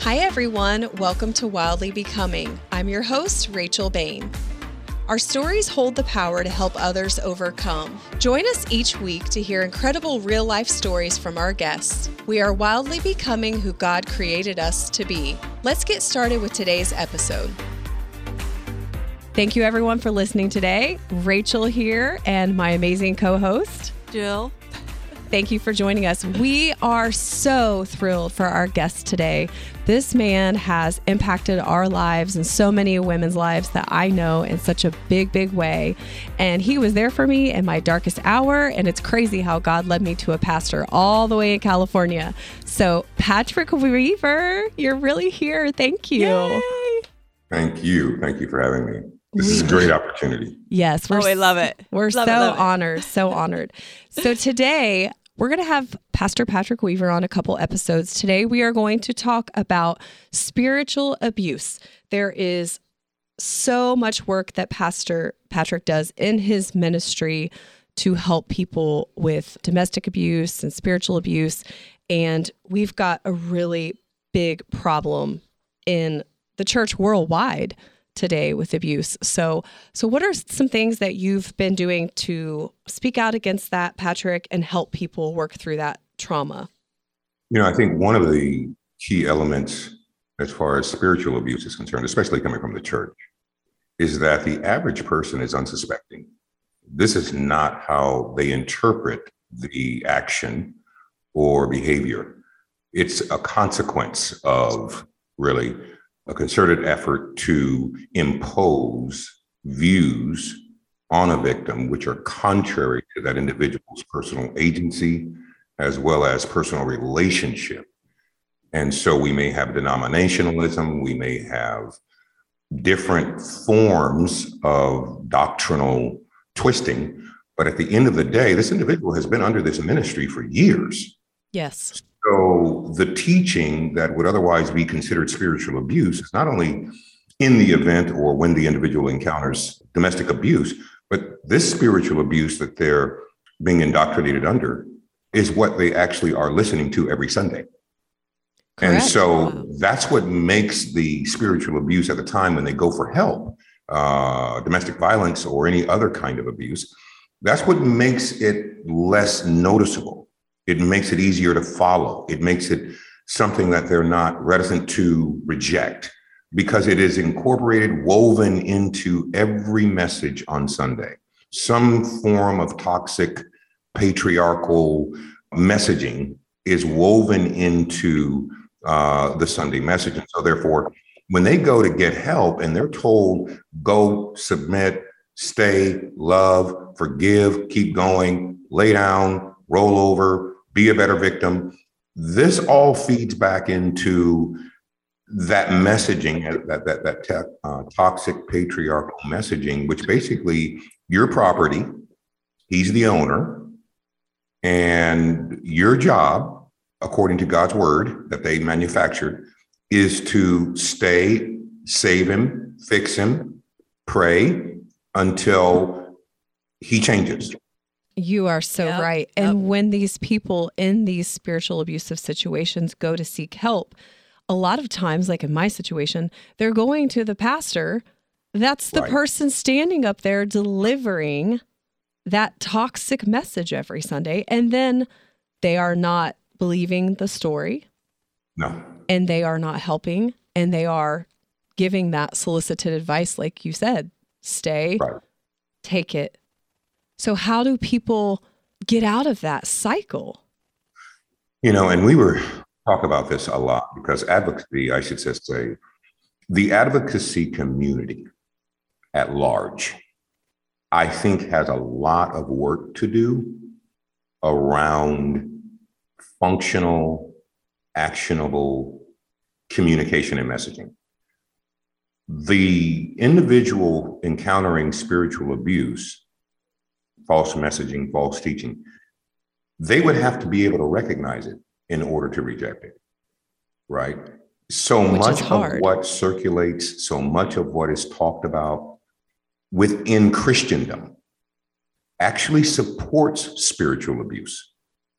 Hi, everyone. Welcome to Wildly Becoming. I'm your host, Rachel Bain. Our stories hold the power to help others overcome. Join us each week to hear incredible real life stories from our guests. We are wildly becoming who God created us to be. Let's get started with today's episode. Thank you, everyone, for listening today. Rachel here and my amazing co host, Jill. Thank you for joining us. We are so thrilled for our guest today. This man has impacted our lives and so many women's lives that I know in such a big, big way. And he was there for me in my darkest hour. And it's crazy how God led me to a pastor all the way in California. So, Patrick Weaver, you're really here. Thank you. Yay. Thank you. Thank you for having me. This is a great opportunity. Yes, we're oh, I love it. We're love so it, honored, so honored. So today we're going to have Pastor Patrick Weaver on a couple episodes. Today, we are going to talk about spiritual abuse. There is so much work that Pastor Patrick does in his ministry to help people with domestic abuse and spiritual abuse. And we've got a really big problem in the church worldwide today with abuse. So, so what are some things that you've been doing to speak out against that, Patrick, and help people work through that trauma? You know, I think one of the key elements as far as spiritual abuse is concerned, especially coming from the church, is that the average person is unsuspecting. This is not how they interpret the action or behavior. It's a consequence of really a concerted effort to impose views on a victim which are contrary to that individual's personal agency as well as personal relationship. And so we may have denominationalism, we may have different forms of doctrinal twisting. But at the end of the day, this individual has been under this ministry for years. Yes. So the teaching that would otherwise be considered spiritual abuse is not only in the event or when the individual encounters domestic abuse, but this spiritual abuse that they're being indoctrinated under is what they actually are listening to every Sunday. Correct. And so that's what makes the spiritual abuse at the time when they go for help, uh, domestic violence or any other kind of abuse, that's what makes it less noticeable it makes it easier to follow. It makes it something that they're not reticent to reject because it is incorporated, woven into every message on Sunday. Some form of toxic patriarchal messaging is woven into uh, the Sunday message. And so, therefore, when they go to get help and they're told, go submit, stay, love, forgive, keep going, lay down, roll over, be a better victim. This all feeds back into that messaging, that that that te- uh, toxic patriarchal messaging, which basically your property, he's the owner, and your job, according to God's word that they manufactured, is to stay, save him, fix him, pray until he changes. You are so yep. right. And yep. when these people in these spiritual abusive situations go to seek help, a lot of times, like in my situation, they're going to the pastor. That's the right. person standing up there delivering that toxic message every Sunday. And then they are not believing the story. No. And they are not helping. And they are giving that solicited advice, like you said stay, right. take it, so, how do people get out of that cycle? You know, and we were talk about this a lot because advocacy, I should just say, the advocacy community at large, I think has a lot of work to do around functional, actionable communication and messaging. The individual encountering spiritual abuse false messaging, false teaching, they would have to be able to recognize it in order to reject it. Right. So Which much of what circulates, so much of what is talked about within Christendom actually supports spiritual abuse.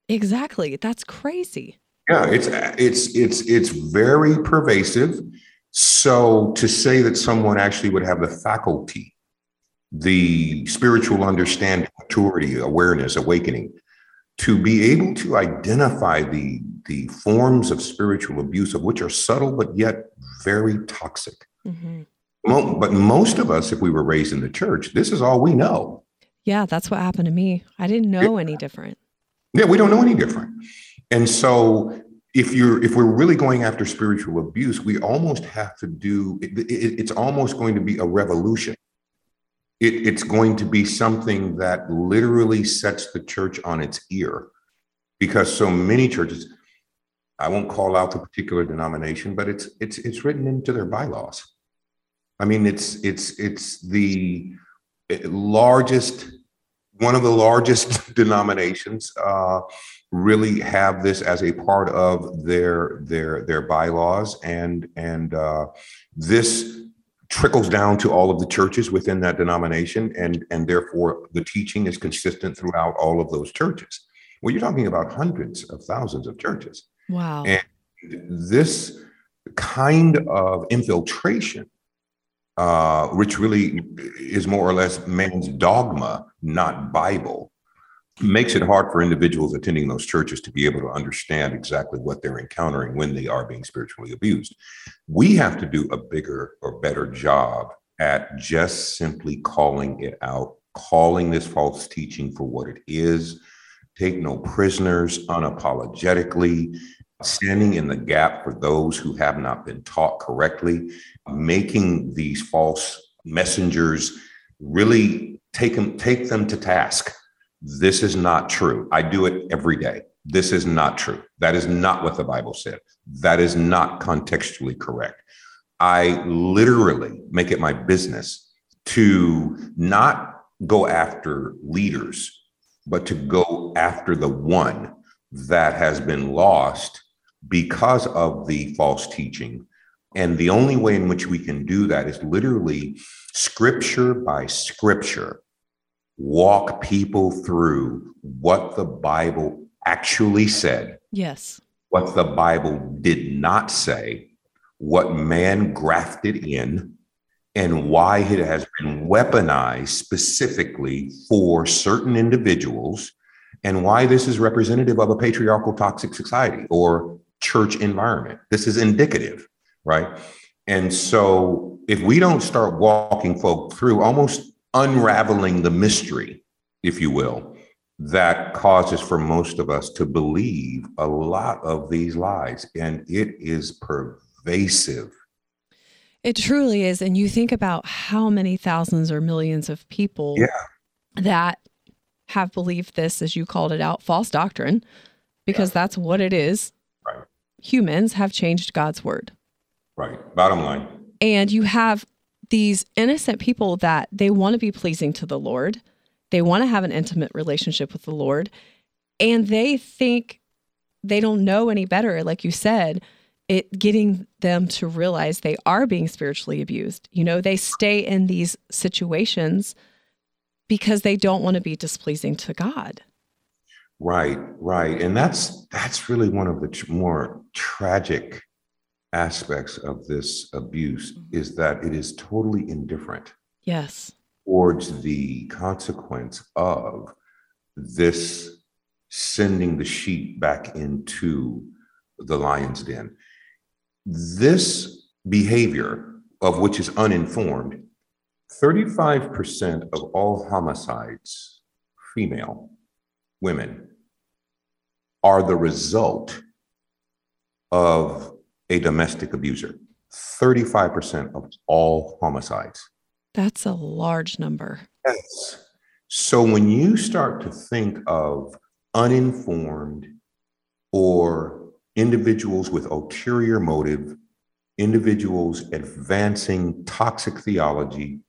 Exactly. That's crazy. Yeah, it's it's it's it's very pervasive. So to say that someone actually would have the faculty, the spiritual understanding, maturity, awareness, awakening, to be able to identify the the forms of spiritual abuse of which are subtle but yet very toxic. Mm-hmm. But most of us, if we were raised in the church, this is all we know. Yeah, that's what happened to me. I didn't know any different. Yeah, we don't know any different. And so if you're if we're really going after spiritual abuse, we almost have to do it, it, it's almost going to be a revolution. It, it's going to be something that literally sets the church on its ear because so many churches I won't call out the particular denomination, but it's it's it's written into their bylaws. I mean, it's it's it's the largest, one of the largest denominations uh, really have this as a part of their their their bylaws, and and uh, this trickles down to all of the churches within that denomination, and and therefore the teaching is consistent throughout all of those churches. Well, you're talking about hundreds of thousands of churches. Wow. And this kind of infiltration, uh, which really is more or less man's dogma, not Bible, makes it hard for individuals attending those churches to be able to understand exactly what they're encountering when they are being spiritually abused. We have to do a bigger or better job at just simply calling it out, calling this false teaching for what it is, take no prisoners unapologetically, standing in the gap for those who have not been taught correctly, making these false messengers really take them, take them to task. This is not true. I do it every day. This is not true. That is not what the Bible said. That is not contextually correct. I literally make it my business to not go after leaders, but to go after the one that has been lost because of the false teaching. And the only way in which we can do that is literally scripture by scripture, walk people through what the Bible actually said. Yes. What the Bible did not say, what man grafted in, and why it has been weaponized specifically for certain individuals, and why this is representative of a patriarchal toxic society or church environment. This is indicative, right? And so if we don't start walking folk through almost unraveling the mystery, if you will, that causes for most of us to believe a lot of these lies. And it is pervasive. It truly is. And you think about how many thousands or millions of people yeah. that have believed this, as you called it out, false doctrine, because yeah. that's what it is humans have changed God's word. Right. Bottom line. And you have these innocent people that they want to be pleasing to the Lord. They want to have an intimate relationship with the Lord. And they think they don't know any better, like you said, it getting them to realize they are being spiritually abused. You know, they stay in these situations because they don't want to be displeasing to God. Right, right, and that's that's really one of the more tragic aspects of this abuse mm-hmm. is that it is totally indifferent. Yes. Towards the consequence of this sending the sheep back into the lion's den. This behavior, of which is uninformed, 35% of all homicides, female, women, are the result of a domestic abuser. 35% of all homicides. That's a large number. Yes. So when you start to think of uninformed or individuals with ulterior motive, individuals advancing toxic theology,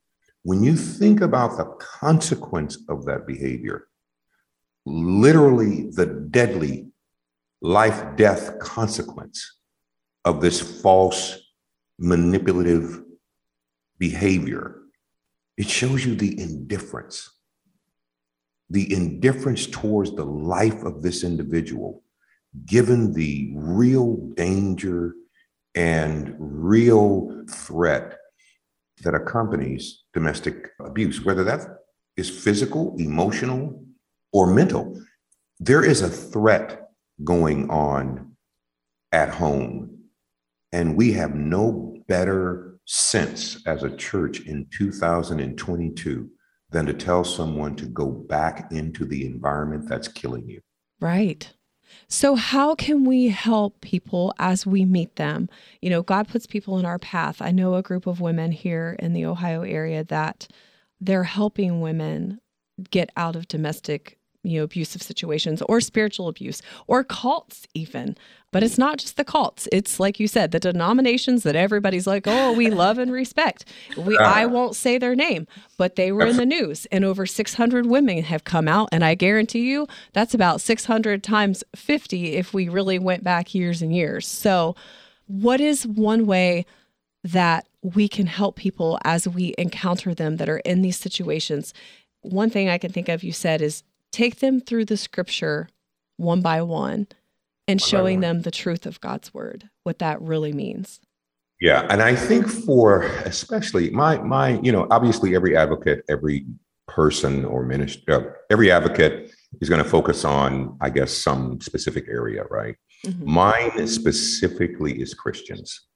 when you think about the consequence of that behavior, literally the deadly life death consequence of this false manipulative behavior. It shows you the indifference, the indifference towards the life of this individual given the real danger and real threat that accompanies domestic abuse, whether that is physical, emotional, or mental. There is a threat going on at home, and we have no better sense as a church in 2022 than to tell someone to go back into the environment that's killing you. Right. So, how can we help people as we meet them? You know, God puts people in our path. I know a group of women here in the Ohio area that they're helping women get out of domestic you know abusive situations or spiritual abuse or cults even. But it's not just the cults. It's like you said the denominations that everybody's like oh we love and respect. We i uh. won't say their name but they were in the news and over 600 women have come out and i guarantee you that's about 600 times 50 if we really went back years and years. So what is one way that we can help people as we encounter them that are in these situations? One thing i can think of you said is take them through the scripture one by one and showing them the truth of God's word, what that really means. Yeah, and I think for especially my my you know obviously every advocate, every person or minister, uh, every advocate is going to focus on I guess some specific area, right? Mm-hmm. Mine specifically is Christians.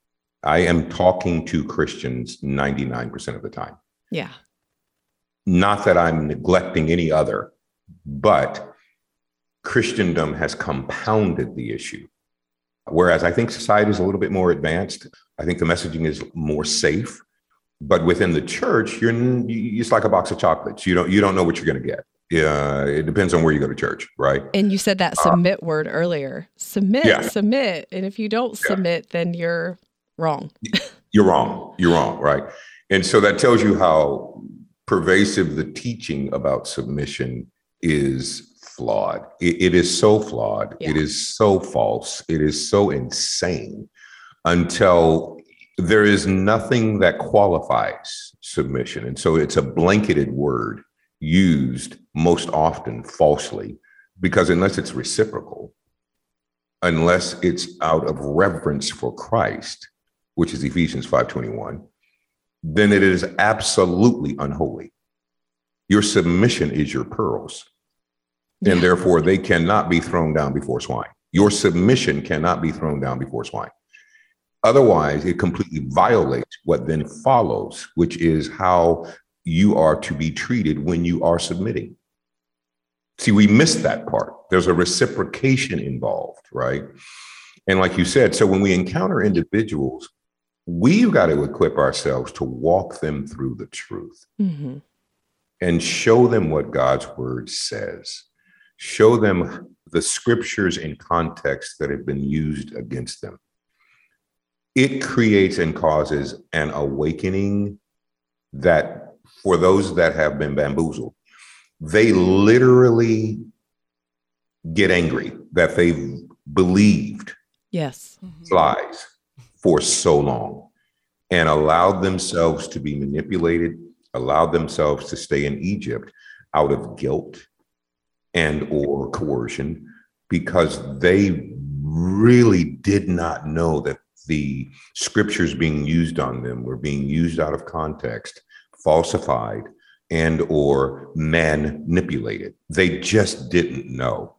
I am talking to Christians 99% of the time. Yeah. Not that I'm neglecting any other, but Christendom has compounded the issue. Whereas I think society is a little bit more advanced. I think the messaging is more safe. But within the church, you're it's like a box of chocolates. You don't you don't know what you're going to get. Yeah, it depends on where you go to church, right? And you said that uh, submit uh, word earlier. Submit, yeah. submit. And if you don't yeah. submit, then you're wrong. you're wrong. You're wrong, right? And so that tells you how pervasive the teaching about submission is flawed. it, it is so flawed. Yeah. It is so false. It is so insane until there is nothing that qualifies submission. And so it's a blanketed word used most often falsely because unless it's reciprocal, unless it's out of reverence for Christ, which is Ephesians 5:21, then it is absolutely unholy. Your submission is your pearls and therefore they cannot be thrown down before swine. Your submission cannot be thrown down before swine. Otherwise, it completely violates what then follows, which is how you are to be treated when you are submitting. See, we missed that part. There's a reciprocation involved, right? And like you said, so when we encounter individuals, we've got to equip ourselves to walk them through the truth mm-hmm. and show them what God's word says show them the scriptures in context that have been used against them. It creates and causes an awakening that for those that have been bamboozled, they literally get angry that they've believed yes mm-hmm. lies for so long and allowed themselves to be manipulated allowed themselves to stay in egypt out of guilt and or coercion because they really did not know that the scriptures being used on them were being used out of context falsified and or manipulated. They just didn't know.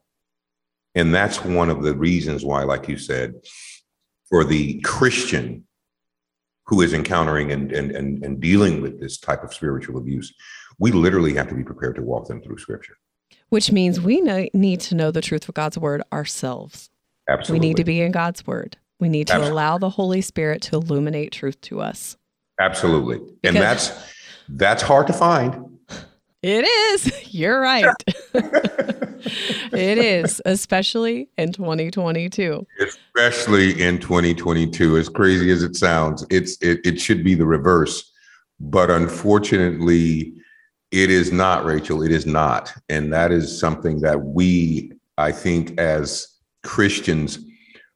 And that's one of the reasons why like you said for the christian who is encountering and, and, and, and dealing with this type of spiritual abuse we literally have to be prepared to walk them through scripture which means we know, need to know the truth of God's word ourselves. Absolutely. We need to be in God's word. We need to Absolutely. allow the Holy Spirit to illuminate truth to us. Absolutely. Because and that's that's hard to find. It is. You're right. it is, especially in 2022. Especially in 2022. As crazy as it sounds, it's it, it should be the reverse. But unfortunately, it is not, Rachel. It is not. And that is something that we, I think, as Christians,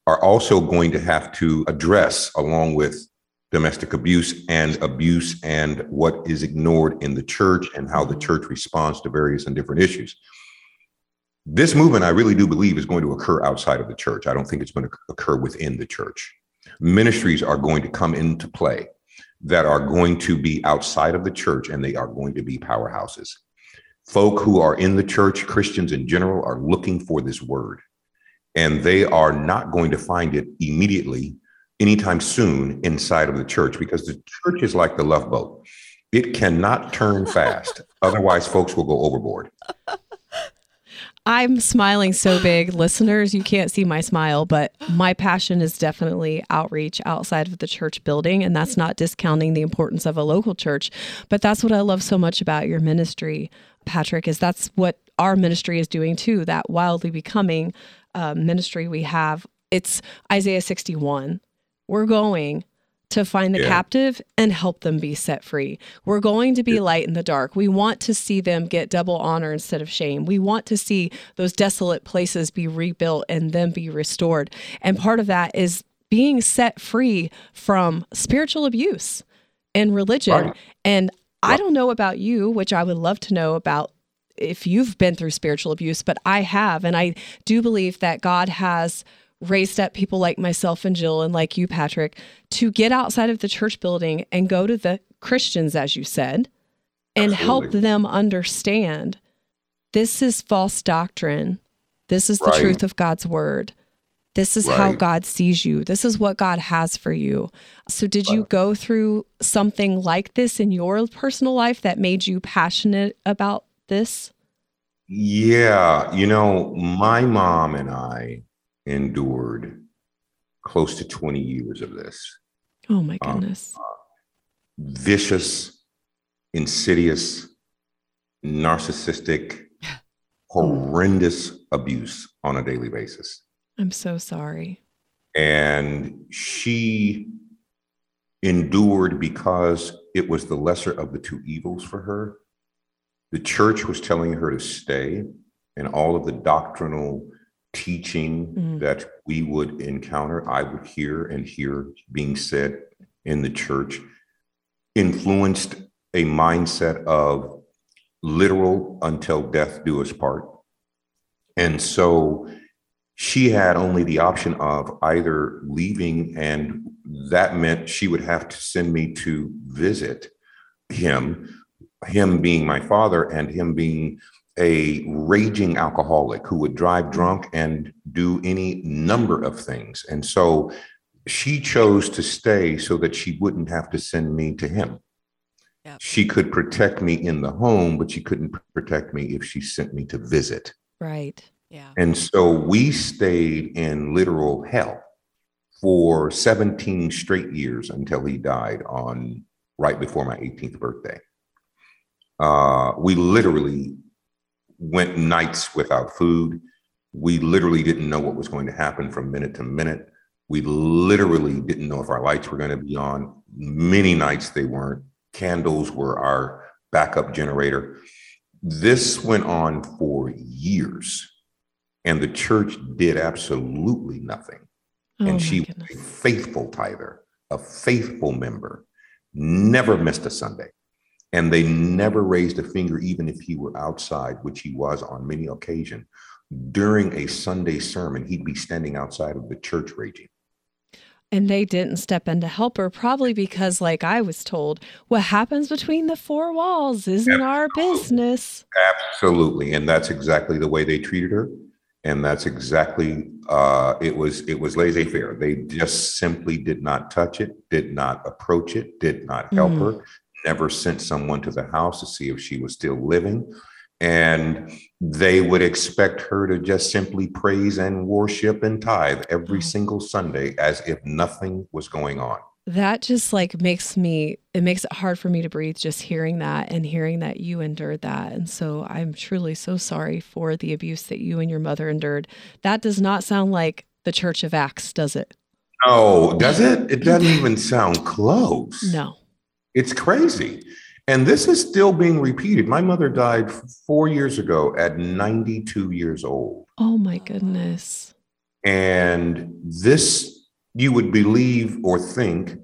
are also going to have to address along with domestic abuse and abuse and what is ignored in the church and how the church responds to various and different issues. This movement, I really do believe, is going to occur outside of the church. I don't think it's going to occur within the church. Ministries are going to come into play that are going to be outside of the church and they are going to be powerhouses. Folk who are in the church, Christians in general, are looking for this word and they are not going to find it immediately anytime soon inside of the church because the church is like the love boat. It cannot turn fast. Otherwise, folks will go overboard. I'm smiling so big. Listeners, you can't see my smile, but my passion is definitely outreach outside of the church building. And that's not discounting the importance of a local church. But that's what I love so much about your ministry, Patrick, is that's what our ministry is doing too, that wildly becoming uh, ministry we have. It's Isaiah 61. We're going to find the yeah. captive and help them be set free. We're going to be yeah. light in the dark. We want to see them get double honor instead of shame. We want to see those desolate places be rebuilt and then be restored. And part of that is being set free from spiritual abuse and religion. Right. And I don't know about you, which I would love to know about if you've been through spiritual abuse, but I have. And I do believe that God has raised up people like myself and Jill and like you, Patrick, to get outside of the church building and go to the Christians, as you said, and Absolutely. help them understand this is false doctrine. This is the right. truth of God's word. This is right. how God sees you. This is what God has for you. So, did you go through something like this in your personal life that made you passionate about this? Yeah. You know, my mom and I endured close to 20 years of this. Oh my um, goodness. Um, vicious, insidious, narcissistic, horrendous abuse on a daily basis. I'm so sorry. And she endured because it was the lesser of the two evils for her. The church was telling her to stay, and all of the doctrinal teaching mm-hmm. that we would encounter, I would hear and hear being said in the church, influenced a mindset of literal until death do us part. And so she had only the option of either leaving, and that meant she would have to send me to visit him, him being my father, and him being a raging alcoholic who would drive drunk and do any number of things. And so she chose to stay so that she wouldn't have to send me to him. Yep. She could protect me in the home, but she couldn't protect me if she sent me to visit. Right. Yeah. And so we stayed in literal hell for 17 straight years until he died on right before my 18th birthday. Uh, we literally went nights without food. We literally didn't know what was going to happen from minute to minute. We literally didn't know if our lights were going to be on. Many nights they weren't. Candles were our backup generator. This went on for years, and the church did absolutely nothing. Oh and she goodness. was a faithful tither, a faithful member, never missed a Sunday. And they never raised a finger, even if he were outside, which he was on many occasions. During a Sunday sermon, he'd be standing outside of the church raging. And they didn't step in to help her, probably because, like I was told, what happens between the four walls isn't Absolutely. our business. Absolutely. And that's exactly the way they treated her. And that's exactly uh, it was it was laissez-faire. They just simply did not touch it, did not approach it, did not help mm. her, never sent someone to the house to see if she was still living. And they would expect her to just simply praise and worship and tithe every mm. single Sunday as if nothing was going on. That just like makes me, it makes it hard for me to breathe just hearing that and hearing that you endured that. And so I'm truly so sorry for the abuse that you and your mother endured. That does not sound like the Church of Acts, does it? No, does it? It doesn't even sound close. No. It's crazy. And this is still being repeated. My mother died four years ago at 92 years old. Oh my goodness. And this, you would believe or think,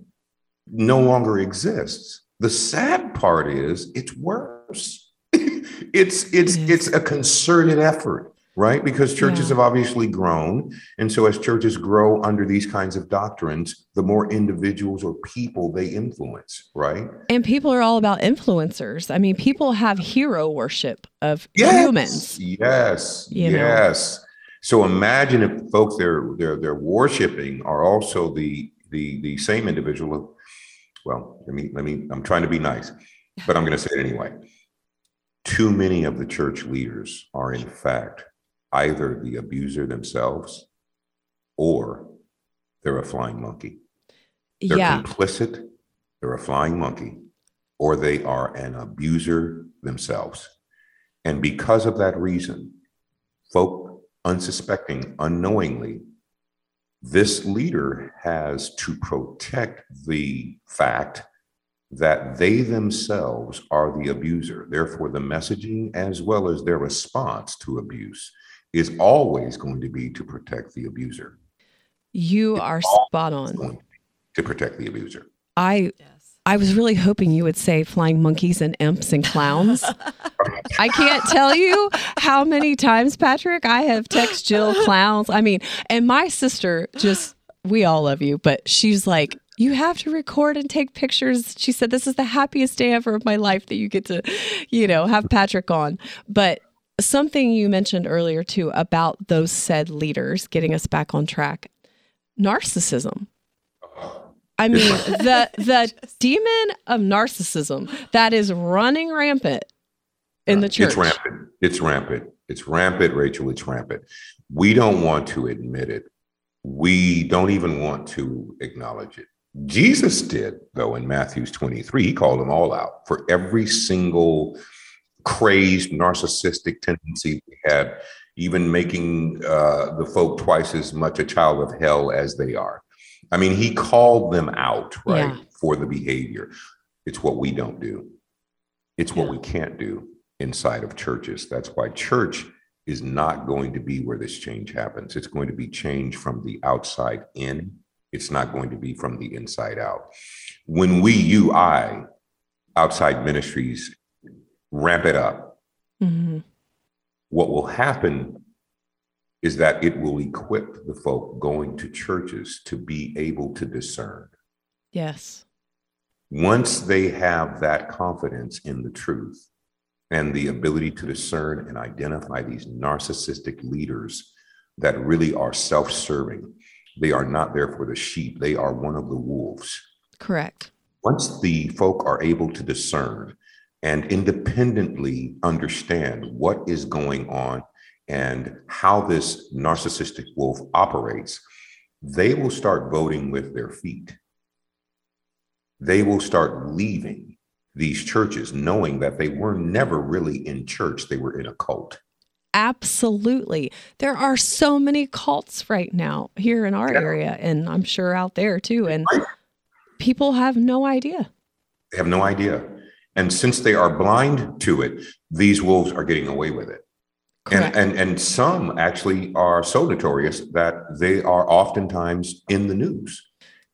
no longer exists. The sad part is it's worse. it's it's it it's a concerted effort. Right? Because churches Yeah. have obviously grown. And so as churches grow under these kinds of doctrines, the more individuals or people they influence, right? And people are all about influencers. I mean, people have hero worship of humans. Yes. You know? yes. So imagine if folks they're they're they're worshiping are also the the the same individual. Well, let me let me. I'm trying to be nice, but I'm going to say it anyway. Too many of the church leaders are in fact either the abuser themselves, or they're a flying monkey. They're Yeah. complicit. They're a flying monkey, or they are an abuser themselves. And because of that reason, folk unsuspecting, unknowingly, this leader has to protect the fact that they themselves are the abuser. Therefore, the messaging as well as their response to abuse is always going to be to protect the abuser, You are spot on. going to, protect the abuser. I Yes. I was really hoping you would say flying monkeys and imps and clowns. I can't tell you how many times, Patrick, I have text Jill clowns. I mean, and my sister just, we all love you, but she's like, you have to record and take pictures. She said, this is the happiest day ever of my life that you get to, you know, have Patrick on. But something you mentioned earlier too about those said leaders getting us back on track narcissism. I mean, the the demon of narcissism that is running rampant in the uh, church. It's rampant. It's rampant. It's rampant, Rachel. It's rampant. We don't want to admit it. We don't even want to acknowledge it. Jesus did, though, in Matthew's 23, he called them all out for every single crazed narcissistic tendency they had, even making uh, the folk twice as much a child of hell as they are. I mean, he called them out, right, Yeah. for the behavior. It's what we don't do. It's what Yeah. we can't do inside of churches. That's why church is not going to be where this change happens. It's going to be change from the outside in. It's not going to be from the inside out. When we, you, I, outside ministries ramp it up, Mhm. what will happen is that it will equip the folk going to churches to be able to discern. Yes. Once they have that confidence in the truth and the ability to discern and identify these narcissistic leaders that really are self serving, they are not there for the sheep, they are one of the wolves. Correct. Once the folk are able to discern and independently understand what is going on and how this narcissistic wolf operates, they will start voting with their feet. They will start leaving these churches knowing that they were never really in church, they were in a cult. Absolutely. There are so many cults right now here in our Yeah. area, and I'm sure out there too. And people have no idea. They have no idea. And since they are blind to it, these wolves are getting away with it. And, and and some actually are so notorious that they are oftentimes in the news.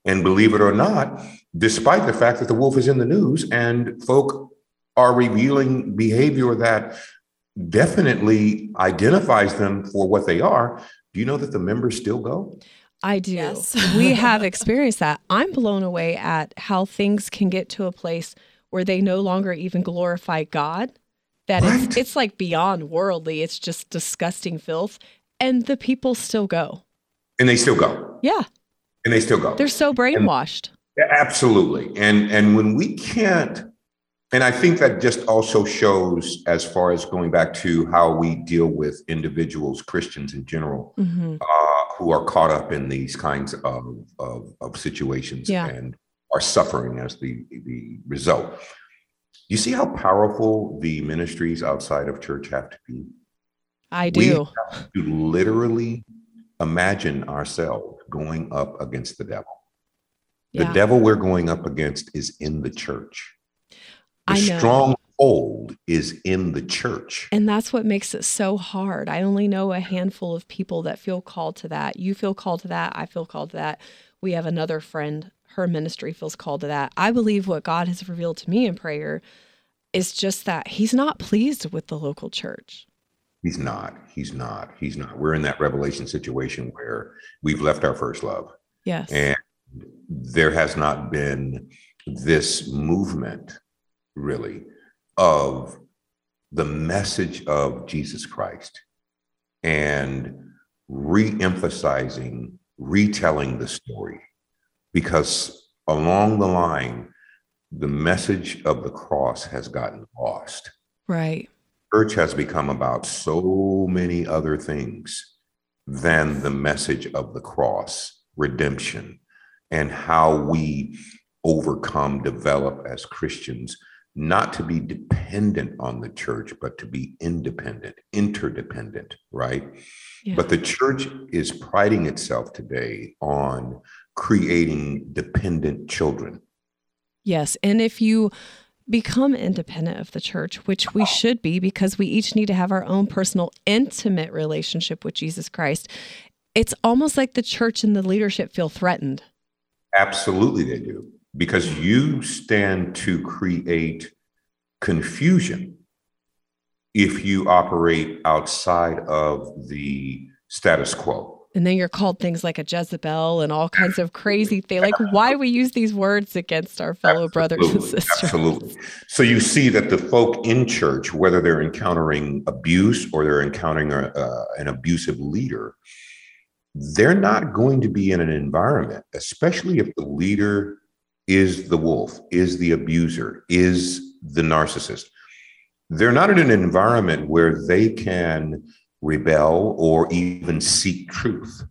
And believe it or not, despite the fact that the wolf is in the news and folk are revealing behavior that definitely identifies them for what they are, do you know that the members still go? I do. Yes. we have experienced that. I'm blown away at how things can get to a place where they no longer even glorify God. That Right. it's it's like beyond worldly. It's just disgusting filth. And the people still go. And they still go. Yeah. And they still go. They're so brainwashed. Yeah, Absolutely. And and when we can't, and I think that just also shows as far as going back to how we deal with individuals, Christians in general, Mhm. uh, who are caught up in these kinds of of, of situations Yeah. and are suffering as the the result. You see how powerful the ministries outside of church have to be? I do. We have to literally imagine ourselves going up against the devil. The Yeah. devil we're going up against is in the church. The I know. stronghold is in the church. And that's what makes it so hard. I only know a handful of people that feel called to that. You feel called to that. I feel called to that. We have another friend, her ministry feels called to that. I believe what God has revealed to me in prayer is just that He's not pleased with the local church. He's not. He's not. He's not. We're in that revelation situation where we've left our first love. Yes. And there has not been this movement, really, of the message of Jesus Christ and re emphasizing, retelling the story. Because along the line, the message of the cross has gotten lost. Right. Church has become about so many other things than the message of the cross, redemption, and how we overcome, develop as Christians, not to be dependent on the church, but to be independent, interdependent, right? Yeah. But the church is priding itself today on creating dependent children. Yes. And if you become independent of the church, which we should be because we each need to have our own personal, intimate relationship with Jesus Christ, it's almost like the church and the leadership feel threatened. Absolutely, they do. Because you stand to create confusion if you operate outside of the status quo. And then you're called things like a Jezebel and all kinds of crazy things. Like, why we use these words against our fellow Absolutely. brothers and sisters? Absolutely. So you see that the folk in church, whether they're encountering abuse or they're encountering a, uh, an abusive leader, they're not going to be in an environment, especially if the leader is the wolf, is the abuser, is the narcissist. They're not in an environment where they can rebel or even seek truth,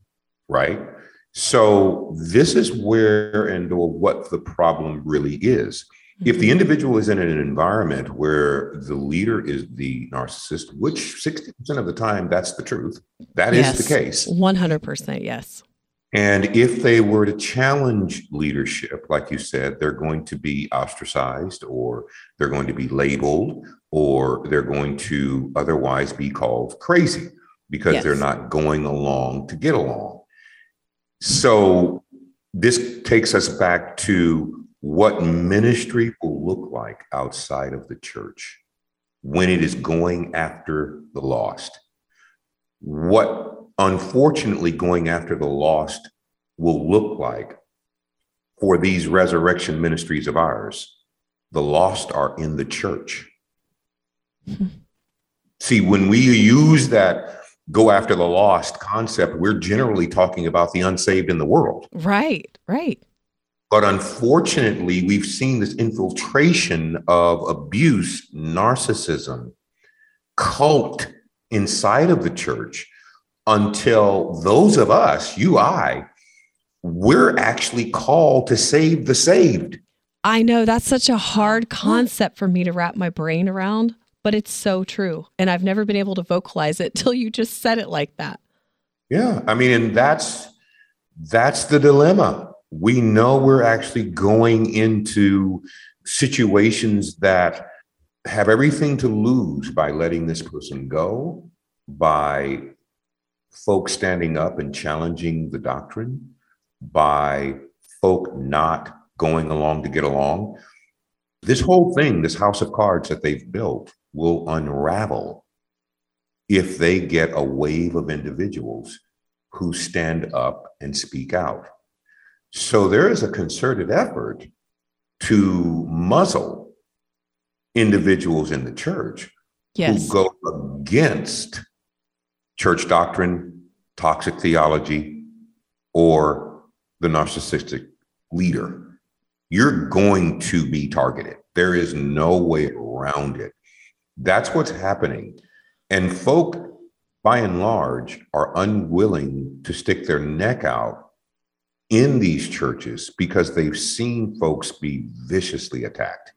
right? So this is where and or what the problem really is. If the mm-hmm. individual is in an environment where the leader is the narcissist, which 60% of the time that's the truth, that yes, is the case. 100%, yes. And if they were to challenge leadership, like you said, they're going to be ostracized or they're going to be labeled or they're going to otherwise be called crazy because yes. they're not going along to get along. So this takes us back to what ministry will look like outside of the church when it is going after the lost. What unfortunately going after the lost will look like for these resurrection ministries of ours. The lost are in the church. See, when we use that go after the lost concept, we're generally talking about the unsaved in the world. Right, right. But unfortunately, we've seen this infiltration of abuse, narcissism, cult inside of the church until those of us, you, I, we're actually called to save the saved. I know that's such a hard concept for me to wrap my brain around, but it's so true. And I've never been able to vocalize it till you just said it like that. Yeah. I mean, and that's that's the dilemma. We know we're actually going into situations that have everything to lose by letting this person go, by folks standing up and challenging the doctrine, by folk not going along to get along. This whole thing, this house of cards that they've built, will unravel if they get a wave of individuals who stand up and speak out. So there is a concerted effort to muzzle individuals in the church yes. who go against church doctrine, toxic theology, or the narcissistic leader. You're going to be targeted. There is no way around it. That's what's happening. And folk, by and large, are unwilling to stick their neck out in these churches because they've seen folks be viciously attacked.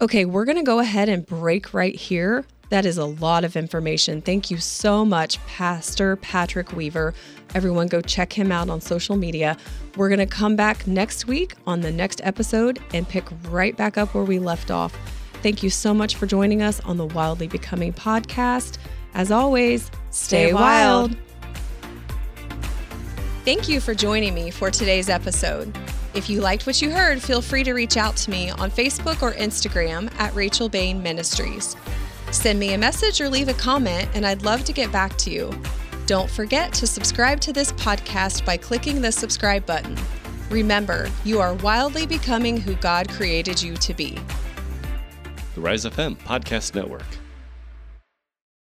Okay, we're going to go ahead and break right here. That is a lot of information. Thank you so much, Pastor Patrick Weaver. Everyone, go check him out on social media. We're going to come back next week on the next episode and pick right back up where we left off. Thank you so much for joining us on the Wildly Becoming podcast. As always, stay, stay wild. wild. Thank you for joining me for today's episode. If you liked what you heard, feel free to reach out to me on Facebook or Instagram at Rachel Bain Ministries. Send me a message or leave a comment, and I'd love to get back to you. Don't forget to subscribe to this podcast by clicking the subscribe button. Remember, you are wildly becoming who God created you to be. The Rise FM Podcast Network.